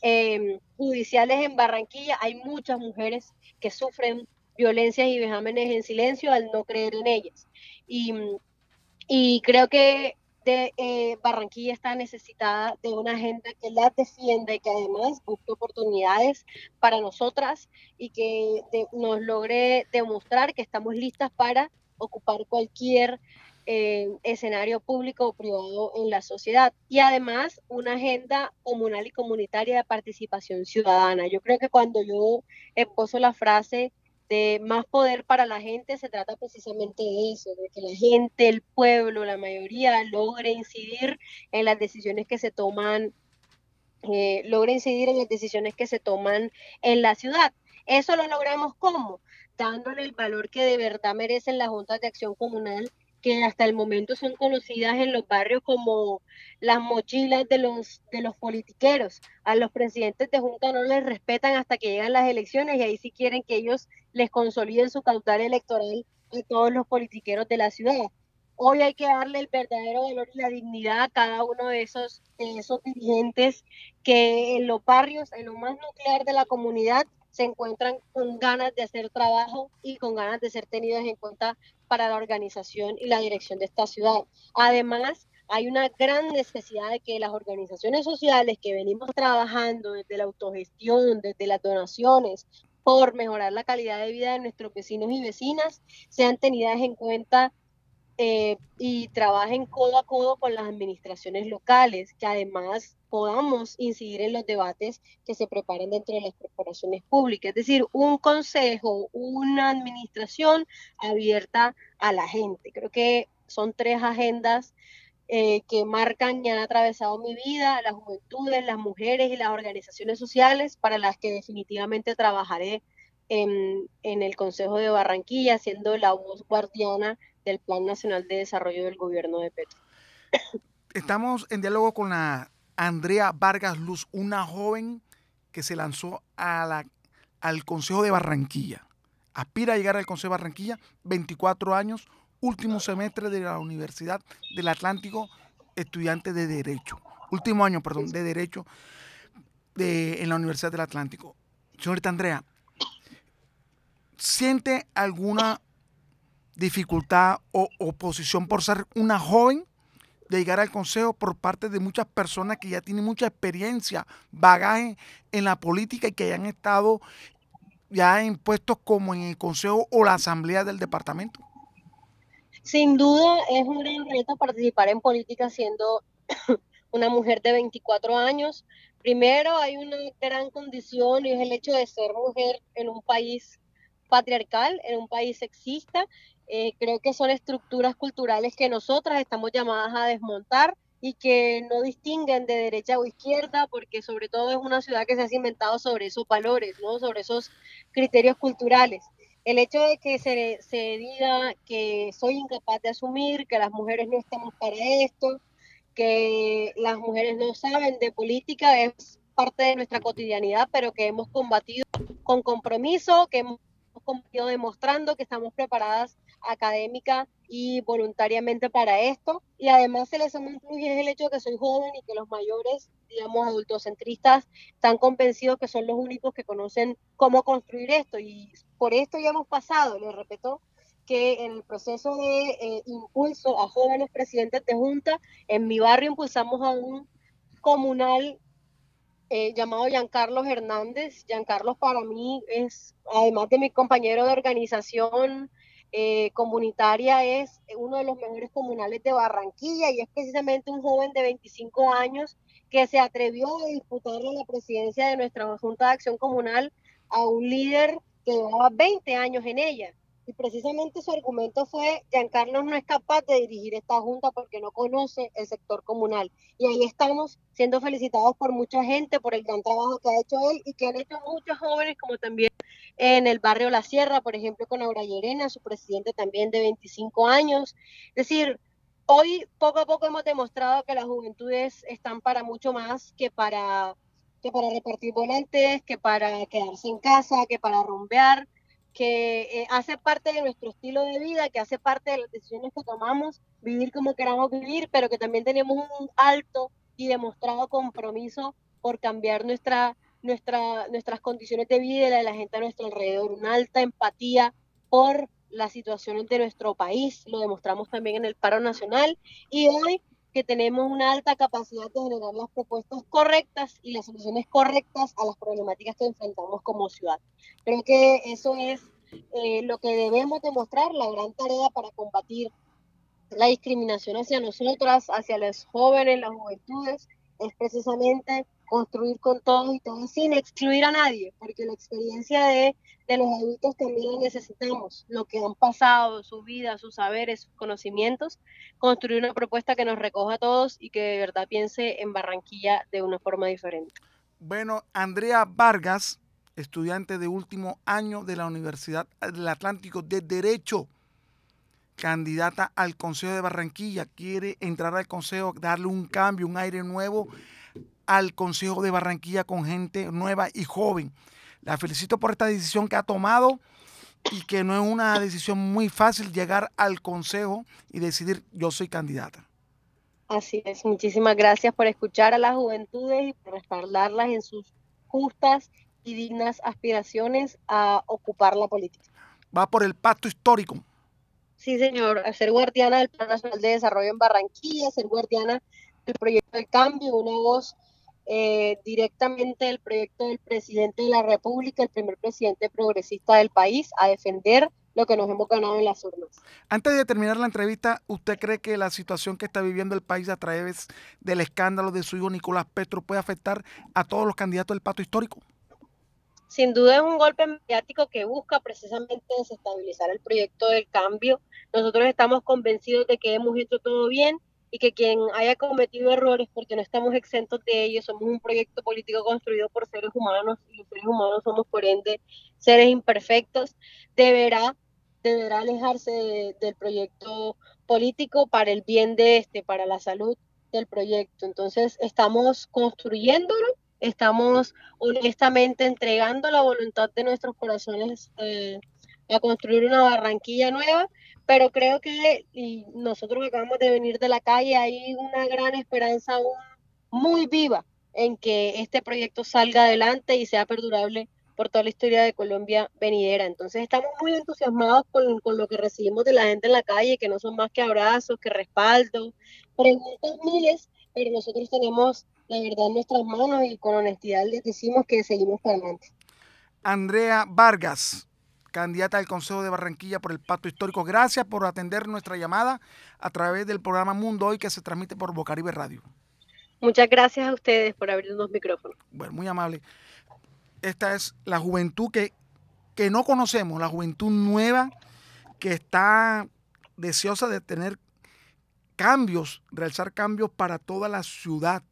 em, judiciales en Barranquilla, hay muchas mujeres que sufren violencias y vejámenes en silencio al no creer en ellas. Y, y creo que de eh, Barranquilla está necesitada de una agenda que la defienda y que además busque oportunidades para nosotras y que nos logre demostrar que estamos listas para ocupar cualquier eh, escenario público o privado en la sociedad. Y además una agenda comunal y comunitaria de participación ciudadana. Yo creo que cuando yo esposo la frase de más poder para la gente se trata precisamente de eso, de que la gente, el pueblo, la mayoría logre incidir en las decisiones que se toman, eh, logre incidir en las decisiones que se toman en la ciudad. Eso lo logramos como dándole el valor que de verdad merecen las juntas de acción comunal que hasta el momento son conocidas en los barrios como las mochilas de los, de los politiqueros. A los presidentes de Junta no les respetan hasta que llegan las elecciones y ahí sí quieren que ellos les consoliden su caudal electoral a todos los politiqueros de la ciudad. Hoy hay que darle el verdadero valor y la dignidad a cada uno de esos, de esos dirigentes que en los barrios, en lo más nuclear de la comunidad, se encuentran con ganas de hacer trabajo y con ganas de ser tenidos en cuenta para la organización y la dirección de esta ciudad. Además, hay una gran necesidad de que las organizaciones sociales que venimos trabajando desde la autogestión, desde las donaciones, por mejorar la calidad de vida de nuestros vecinos y vecinas, sean tenidas en cuenta eh, y trabajen codo a codo con las administraciones locales, que además podamos incidir en los debates que se preparen dentro de las corporaciones públicas. Es decir, un consejo, una administración abierta a la gente. Creo que son tres agendas eh, que marcan y han atravesado mi vida, las juventudes, las mujeres y las organizaciones sociales, para las que definitivamente trabajaré en, en el Consejo de Barranquilla, siendo la voz guardiana del Plan Nacional de Desarrollo del Gobierno de Petro. Estamos en diálogo con la Andrea Vargas Luz, una joven que se lanzó a la, al Consejo de Barranquilla. Aspira a llegar al Consejo de Barranquilla, 24 años, último semestre de la Universidad del Atlántico, estudiante de Derecho. Último año, perdón, de Derecho de, en la Universidad del Atlántico. Señorita Andrea, ¿siente alguna dificultad o oposición por ser una joven de llegar al consejo por parte de muchas personas que ya tienen mucha experiencia, bagaje en la política y que han estado ya en puestos como en el consejo o la asamblea del departamento? Sin duda es un gran reto participar en política siendo una mujer de 24 años. Primero hay una gran condición y es el hecho de ser mujer en un país patriarcal, en un país sexista eh, creo que son estructuras culturales que nosotras estamos llamadas a desmontar y que no distinguen de derecha o izquierda, porque sobre todo es una ciudad que se ha cimentado sobre esos valores, ¿no? sobre esos criterios culturales. El hecho de que se, se diga que soy incapaz de asumir, que las mujeres no estamos para esto, que las mujeres no saben de política, es parte de nuestra cotidianidad, pero que hemos combatido con compromiso, que hemos combatido demostrando que estamos preparadas académica y voluntariamente para esto. Y además se les incluye el hecho de que soy joven y que los mayores, digamos, adultocentristas, están convencidos que son los únicos que conocen cómo construir esto. Y por esto ya hemos pasado, les repito, que en el proceso de eh, impulso a jóvenes presidentes de junta, en mi barrio impulsamos a un comunal eh, llamado Giancarlos Hernández. Giancarlos para mí es, además de mi compañero de organización eh, comunitaria, es uno de los mejores comunales de Barranquilla y es precisamente un joven de 25 años que se atrevió a disputarle la presidencia de nuestra Junta de Acción Comunal a un líder que llevaba 20 años en ella. Y precisamente su argumento fue, Giancarlo no es capaz de dirigir esta junta porque no conoce el sector comunal. Y ahí estamos siendo felicitados por mucha gente, por el gran trabajo que ha hecho él y que han hecho muchos jóvenes, como también en el barrio La Sierra, por ejemplo, con Aura Llerena, su presidente también de 25 años. Es decir, hoy poco a poco hemos demostrado que las juventudes están para mucho más que para que para repartir volantes, que para quedarse en casa, que para rumbear que eh, hace parte de nuestro estilo de vida, que hace parte de las decisiones que tomamos, vivir como queramos vivir, pero que también tenemos un alto y demostrado compromiso por cambiar nuestra, nuestra, nuestras condiciones de vida y la de la gente a nuestro alrededor, una alta empatía por las situaciones de nuestro país, lo demostramos también en el paro nacional. Y hoy que tenemos una alta capacidad de generar las propuestas correctas y las soluciones correctas a las problemáticas que enfrentamos como ciudad. Creo que eso es eh, lo que debemos demostrar, la gran tarea para combatir la discriminación hacia nosotras, hacia los jóvenes, las juventudes, es precisamente construir con todos y todas sin excluir a nadie, porque la experiencia de, de, los adultos también necesitamos, lo que han pasado, su vida, sus saberes, sus conocimientos, construir una propuesta que nos recoja a todos y que de verdad piense en Barranquilla de una forma diferente. Bueno, Andrea Vargas, estudiante de último año de la Universidad del Atlántico de Derecho, candidata al Consejo de Barranquilla, quiere entrar al Consejo, darle un cambio, un aire nuevo al Consejo de Barranquilla con gente nueva y joven. La felicito por esta decisión que ha tomado y que no es una decisión muy fácil llegar al Consejo y decidir yo soy candidata. Así es, muchísimas gracias por escuchar a las juventudes y por respaldarlas en sus justas y dignas aspiraciones a ocupar la política. Va por el pacto histórico. Sí, señor, a ser guardiana del Plan Nacional de Desarrollo en Barranquilla, ser guardiana del proyecto de cambio, una voz eh, directamente del proyecto del presidente de la República, el primer presidente progresista del país, a defender lo que nos hemos ganado en las urnas. Antes de terminar la entrevista, ¿usted cree que la situación que está viviendo el país a través del escándalo de su hijo Nicolás Petro puede afectar a todos los candidatos del pacto histórico? Sin duda es un golpe mediático que busca precisamente desestabilizar el proyecto del cambio. Nosotros estamos convencidos de que hemos hecho todo bien y que quien haya cometido errores, porque no estamos exentos de ellos, somos un proyecto político construido por seres humanos y los seres humanos somos por ende seres imperfectos, deberá, deberá alejarse del proyecto político para el bien de este, para la salud del proyecto. Entonces estamos construyéndolo, estamos honestamente entregando la voluntad de nuestros corazones eh, a construir una Barranquilla nueva pero creo que y nosotros acabamos de venir de la calle, hay una gran esperanza aún muy viva en que este proyecto salga adelante y sea perdurable por toda la historia de Colombia venidera. Entonces estamos muy entusiasmados con, lo que recibimos de la gente en la calle, que no son más que abrazos, que respaldo, preguntas miles, pero nosotros tenemos la verdad en nuestras manos y con honestidad les decimos que seguimos para adelante. Andrea Vargas, candidata al Consejo de Barranquilla por el Pacto Histórico. Gracias por atender nuestra llamada a través del programa Mundo Hoy que se transmite por Bocaribe Radio. Muchas gracias a ustedes por abrir los micrófonos. Bueno, muy amable. Esta es la juventud que, que no conocemos, la juventud nueva que está deseosa de tener cambios, realizar cambios para toda la ciudad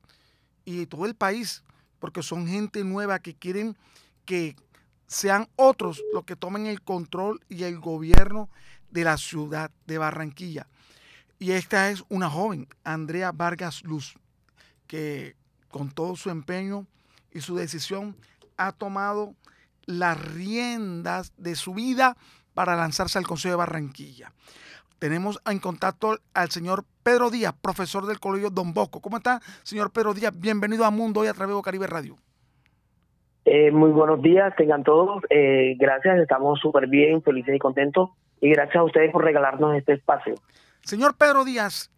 y todo el país, porque son gente nueva que quieren que sean otros los que tomen el control y el gobierno de la ciudad de Barranquilla. Y esta es una joven, Andrea Vargas Luz, que con todo su empeño y su decisión ha tomado las riendas de su vida para lanzarse al Consejo de Barranquilla. Tenemos en contacto al señor Pedro Díaz, profesor del Colegio Don Bosco. ¿Cómo está, señor Pedro Díaz? Bienvenido a Mundo hoy a través de Caribe Radio. Eh, muy buenos días, tengan todos. Eh, gracias, estamos súper bien, felices y contentos. Y gracias a ustedes por regalarnos este espacio. Señor Pedro Díaz,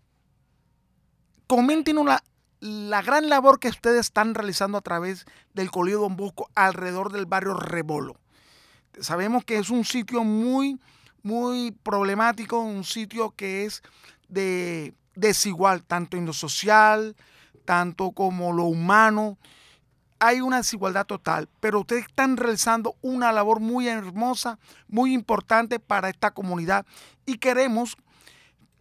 coméntenos la, la gran labor que ustedes están realizando a través del Colegio Don Bosco alrededor del barrio Rebolo. Sabemos que es un sitio muy, muy problemático, un sitio que es de desigual, tanto en lo social, tanto como lo humano. Hay una desigualdad total, pero ustedes están realizando una labor muy hermosa, muy importante para esta comunidad y queremos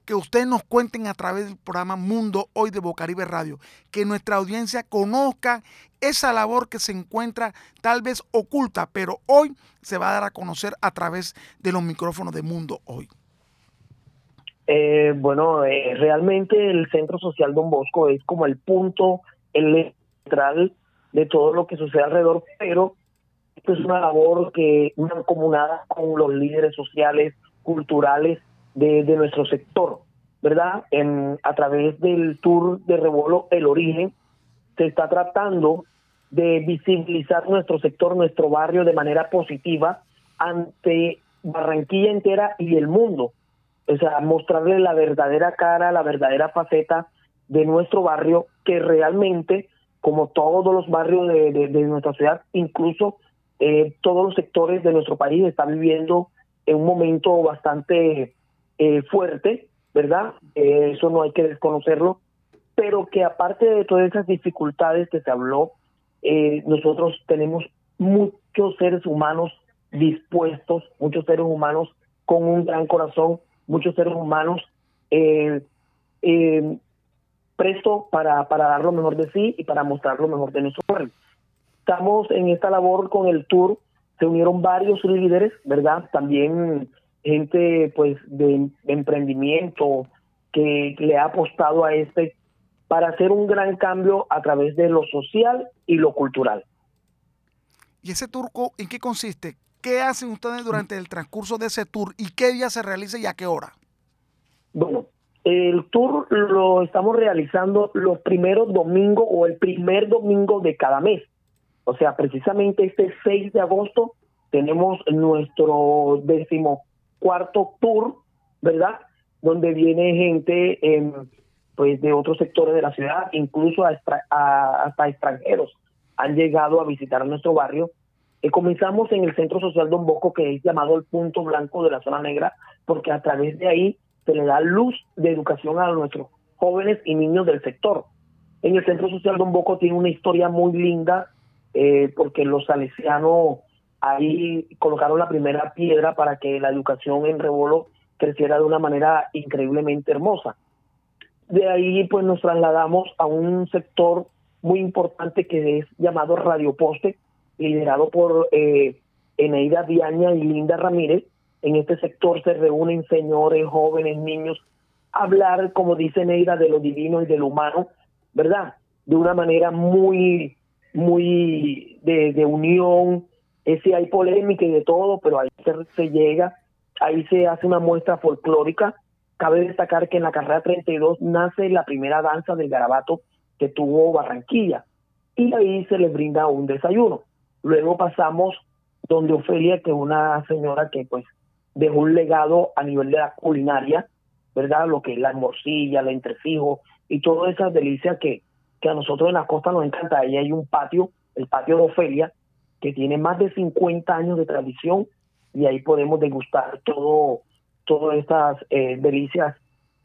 que ustedes nos cuenten a través del programa Mundo Hoy de Bocaribe Radio, que nuestra audiencia conozca esa labor que se encuentra tal vez oculta, pero hoy se va a dar a conocer a través de los micrófonos de Mundo Hoy. Eh, bueno, eh, realmente el Centro Social Don Bosco es como el punto central de todo lo que sucede alrededor, pero esto es una labor que una comunada con los líderes sociales, culturales de, nuestro sector, ¿verdad? En, a través del tour de Rebolo El Origen, se está tratando de visibilizar nuestro sector, nuestro barrio de manera positiva ante Barranquilla entera y el mundo. O sea, mostrarle la verdadera cara, la verdadera faceta de nuestro barrio, que realmente, como todos los barrios de, nuestra ciudad, incluso eh, todos los sectores de nuestro país están viviendo en un momento bastante eh, fuerte, ¿verdad? Eh, eso no hay que desconocerlo, pero que aparte de todas esas dificultades que se habló, eh, nosotros tenemos muchos seres humanos dispuestos, muchos seres humanos con un gran corazón, muchos seres humanos eh, presto para, para dar lo mejor de sí y para mostrar lo mejor de nuestro pueblo. Estamos en esta labor con el tour, se unieron varios líderes, ¿verdad? También gente pues de, emprendimiento que le ha apostado a este para hacer un gran cambio a través de lo social y lo cultural. ¿Y ese tour en qué consiste? ¿Qué hacen ustedes durante el transcurso de ese tour y qué día se realiza y a qué hora? Bueno, el tour lo estamos realizando los primeros domingos o el primer domingo de cada mes. O sea, precisamente este 6 de agosto tenemos nuestro décimo cuarto tour, ¿verdad? Donde viene gente pues de otros sectores de la ciudad, incluso hasta extranjeros han llegado a visitar nuestro barrio. Eh, comenzamos en el Centro Social Don Bosco, que es llamado el punto blanco de la zona negra, porque a través de ahí se le da luz de educación a nuestros jóvenes y niños del sector. En el Centro Social Don Bosco tiene una historia muy linda, eh, porque los salesianos ahí colocaron la primera piedra para que la educación en Rebolo creciera de una manera increíblemente hermosa. De ahí pues nos trasladamos a un sector muy importante que es llamado Radio Poste, liderado por eh, Eneida Viaña y Linda Ramírez. En este sector se reúnen señores, jóvenes, niños, a hablar, como dice Eneida, de lo divino y de lo humano, ¿verdad? De una manera muy, muy de, unión, ese hay polémica y de todo, pero ahí se, llega, ahí se hace una muestra folclórica. Cabe destacar que en la carrera 32 nace la primera danza del garabato que tuvo Barranquilla y ahí se le brinda un desayuno. Luego pasamos donde Ofelia, que es una señora que pues dejó un legado a nivel de la culinaria, ¿verdad? Lo que es la morcilla, el entrefijo y todas esas delicias que, que a nosotros en la costa nos encanta. Ahí hay un patio, el patio de Ofelia, que tiene más de 50 años de tradición y ahí podemos degustar todo todas estas eh, delicias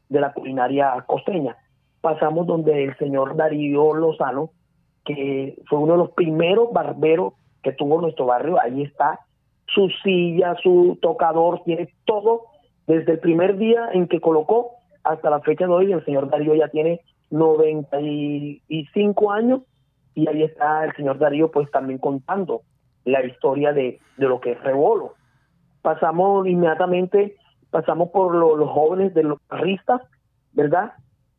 de la culinaria costeña. Pasamos donde el señor Darío Lozano, que fue uno de los primeros barberos que tuvo nuestro barrio, ahí está su silla, su tocador, tiene todo desde el primer día en que colocó hasta la fecha de hoy. El señor Darío ya tiene 95 años y ahí está el señor Darío pues también contando la historia de, de lo que es Rebolo. Pasamos inmediatamente, pasamos por los jóvenes de los carristas, ¿verdad?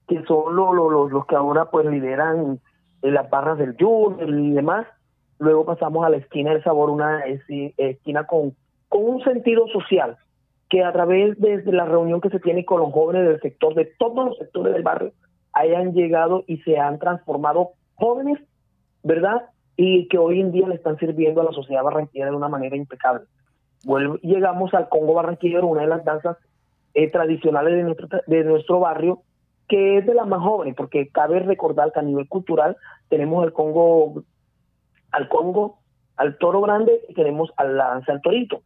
Que son los, que ahora pues lideran en las barras del Junior y demás. Luego pasamos a la esquina del sabor, una esquina con con un sentido social, que a través de la reunión que se tiene con los jóvenes del sector, de todos los sectores del barrio, hayan llegado y se han transformado jóvenes, ¿verdad? Y que hoy en día le están sirviendo a la sociedad barranquillera de una manera impecable. llegamos al Congo barranquillero, una de las danzas eh, tradicionales de nuestro, de nuestro barrio, que es de las más jóvenes, porque cabe recordar que a nivel cultural tenemos el Congo, al Congo, al toro grande y tenemos al danza al torito.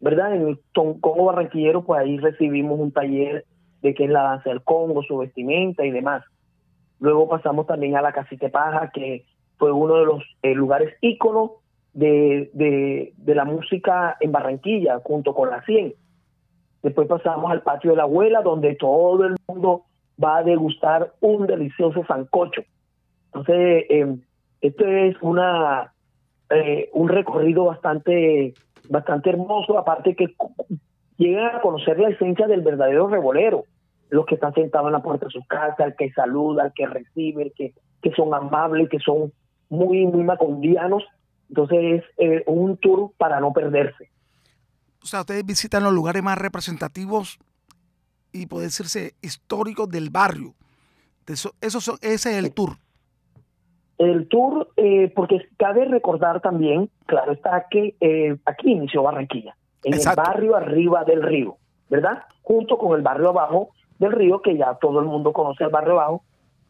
¿Verdad? En el Congo barranquillero, pues ahí recibimos un taller de qué es la danza del Congo, su vestimenta y demás. Luego pasamos también a la Casite Paja, que fue uno de los eh, lugares íconos de, de, la música en Barranquilla, junto con la 100. Después pasamos al patio de la abuela, donde todo el mundo va a degustar un delicioso sancocho. Entonces, eh, esto es una eh, un recorrido bastante bastante hermoso, aparte que llegan a conocer la esencia del verdadero revolero los que están sentados en la puerta de su casa, el que saluda, el que recibe, el que, que son amables, que son muy, muy macondianos. Entonces es eh, un tour para no perderse. O sea, ustedes visitan los lugares más representativos y puede decirse históricos del barrio. Eso, eso ese es el tour. El tour, eh, porque cabe recordar también, claro está que eh, aquí inició Barranquilla, en el barrio arriba del río, ¿verdad? Junto con el barrio abajo, del río, que ya todo el mundo conoce el barrio bajo,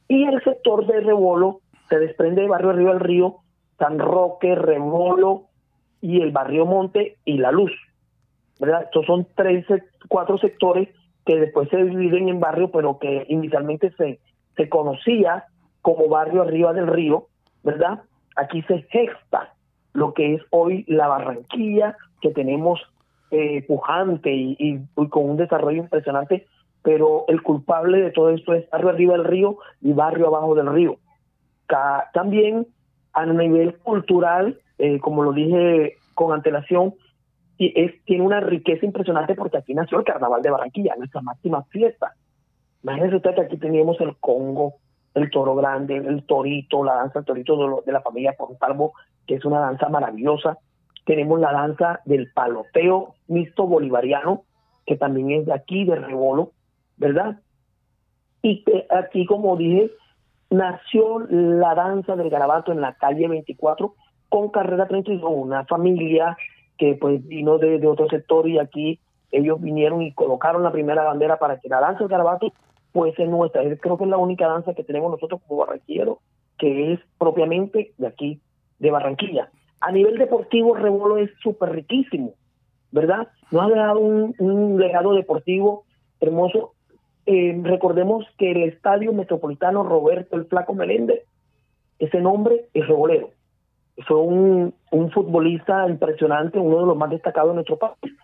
y el sector de Rebolo se desprende del barrio arriba del río, San Roque, Rebolo y el barrio Monte y La Luz. ¿verdad? Estos son tres, cuatro sectores que después se dividen en barrio, pero que inicialmente se, se conocía como barrio arriba del río, ¿verdad? Aquí se gesta lo que es hoy la Barranquilla, que tenemos eh, pujante y, con un desarrollo impresionante pero el culpable de todo esto es barrio arriba del río y barrio abajo del río. También a nivel cultural, eh, como lo dije con antelación, tiene una riqueza impresionante porque aquí nació el Carnaval de Barranquilla, nuestra máxima fiesta. Imagínense usted que aquí teníamos el Congo, el toro grande, el torito, la danza del torito de, la familia Pontalvo, que es una danza maravillosa. Tenemos la danza del paloteo mixto bolivariano, que también es de aquí, de Rebolo, ¿verdad? Y que aquí, como dije, nació la danza del garabato en la calle 24 con carrera 32, una familia que pues vino de, otro sector y aquí ellos vinieron y colocaron la primera bandera para que la danza del garabato fuese nuestra. Creo que es la única danza que tenemos nosotros como barranquilleros, que es propiamente de aquí, de Barranquilla. A nivel deportivo, Rebolo es súper riquísimo, ¿verdad? Nos ha dejado un, un legado deportivo hermoso eh, recordemos que el Estadio Metropolitano Roberto el Flaco Meléndez, ese nombre es rebolero. Fue un, un futbolista impresionante, uno de los más destacados de nuestro país,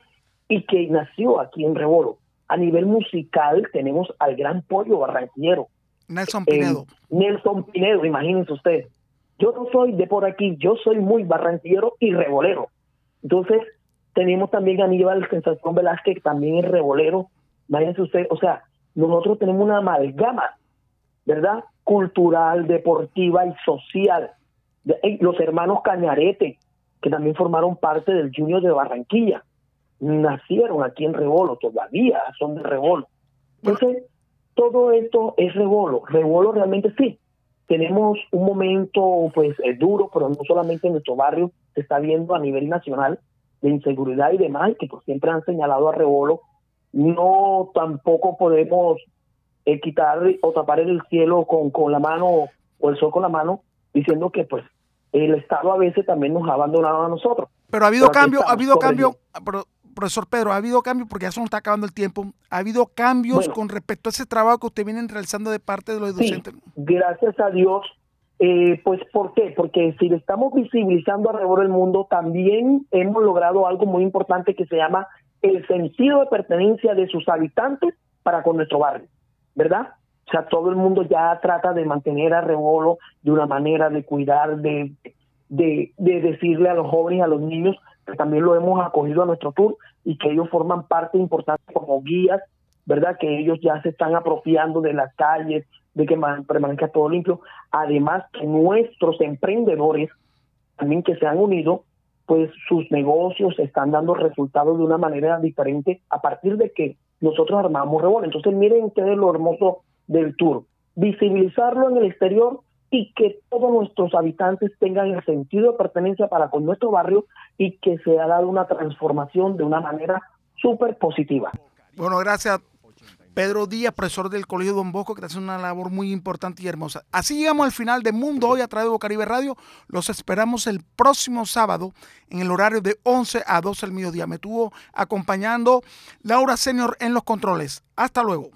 y que nació aquí en Rebolo. A nivel musical tenemos al gran pollo barranquillero. Nelson Pinedo. Nelson Pinedo, imagínense usted. Yo no soy de por aquí, yo soy muy barranquillero y rebolero. Entonces, tenemos también a Aníbal Sensación Velázquez, que también es rebolero. Imagínense usted, o sea, nosotros tenemos una amalgama, ¿verdad? Cultural, deportiva y social. Los hermanos Cañarete, que también formaron parte del Junior de Barranquilla, nacieron aquí en Rebolo, todavía son de Rebolo. Entonces, todo esto es Rebolo. Rebolo realmente sí. Tenemos un momento pues eh, duro, pero no solamente en nuestro barrio, se está viendo a nivel nacional de inseguridad y demás, que pues siempre han señalado a Rebolo no tampoco podemos eh, quitar o tapar el cielo con, con la mano o el sol con la mano diciendo que pues el Estado a veces también nos ha abandonado a nosotros. Pero ha habido cambio, ha habido cambio, profesor Pedro, ha habido cambio porque ya se nos está acabando el tiempo. ¿Ha habido cambios con respecto a ese trabajo que usted viene realizando de parte de los docentes? gracias a Dios. Eh, pues, ¿por qué? Porque si le estamos visibilizando alrededor del mundo, también hemos logrado algo muy importante que se llama el sentido de pertenencia de sus habitantes para con nuestro barrio, ¿verdad? O sea, todo el mundo ya trata de mantener a Rebolo de una manera de cuidar, de, de, de decirle a los jóvenes, a los niños, también lo hemos acogido a nuestro tour y que ellos forman parte importante como guías, ¿verdad? Que ellos ya se están apropiando de las calles, de que permanezca todo limpio. Además, que nuestros emprendedores también que se han unido pues sus negocios están dando resultados de una manera diferente a partir de que nosotros armamos Rebol. Entonces miren ustedes lo hermoso del tour, visibilizarlo en el exterior y que todos nuestros habitantes tengan el sentido de pertenencia para con nuestro barrio y que se ha dado una transformación de una manera súper positiva. Bueno, gracias Pedro Díaz, profesor del Colegio Don Bosco, que hace una labor muy importante y hermosa. Así llegamos al final de Mundo Hoy a través de Bocaribe Radio. Los esperamos el próximo sábado en el horario de 11 a 12 del mediodía. Me estuvo acompañando Laura Senior en los controles. Hasta luego.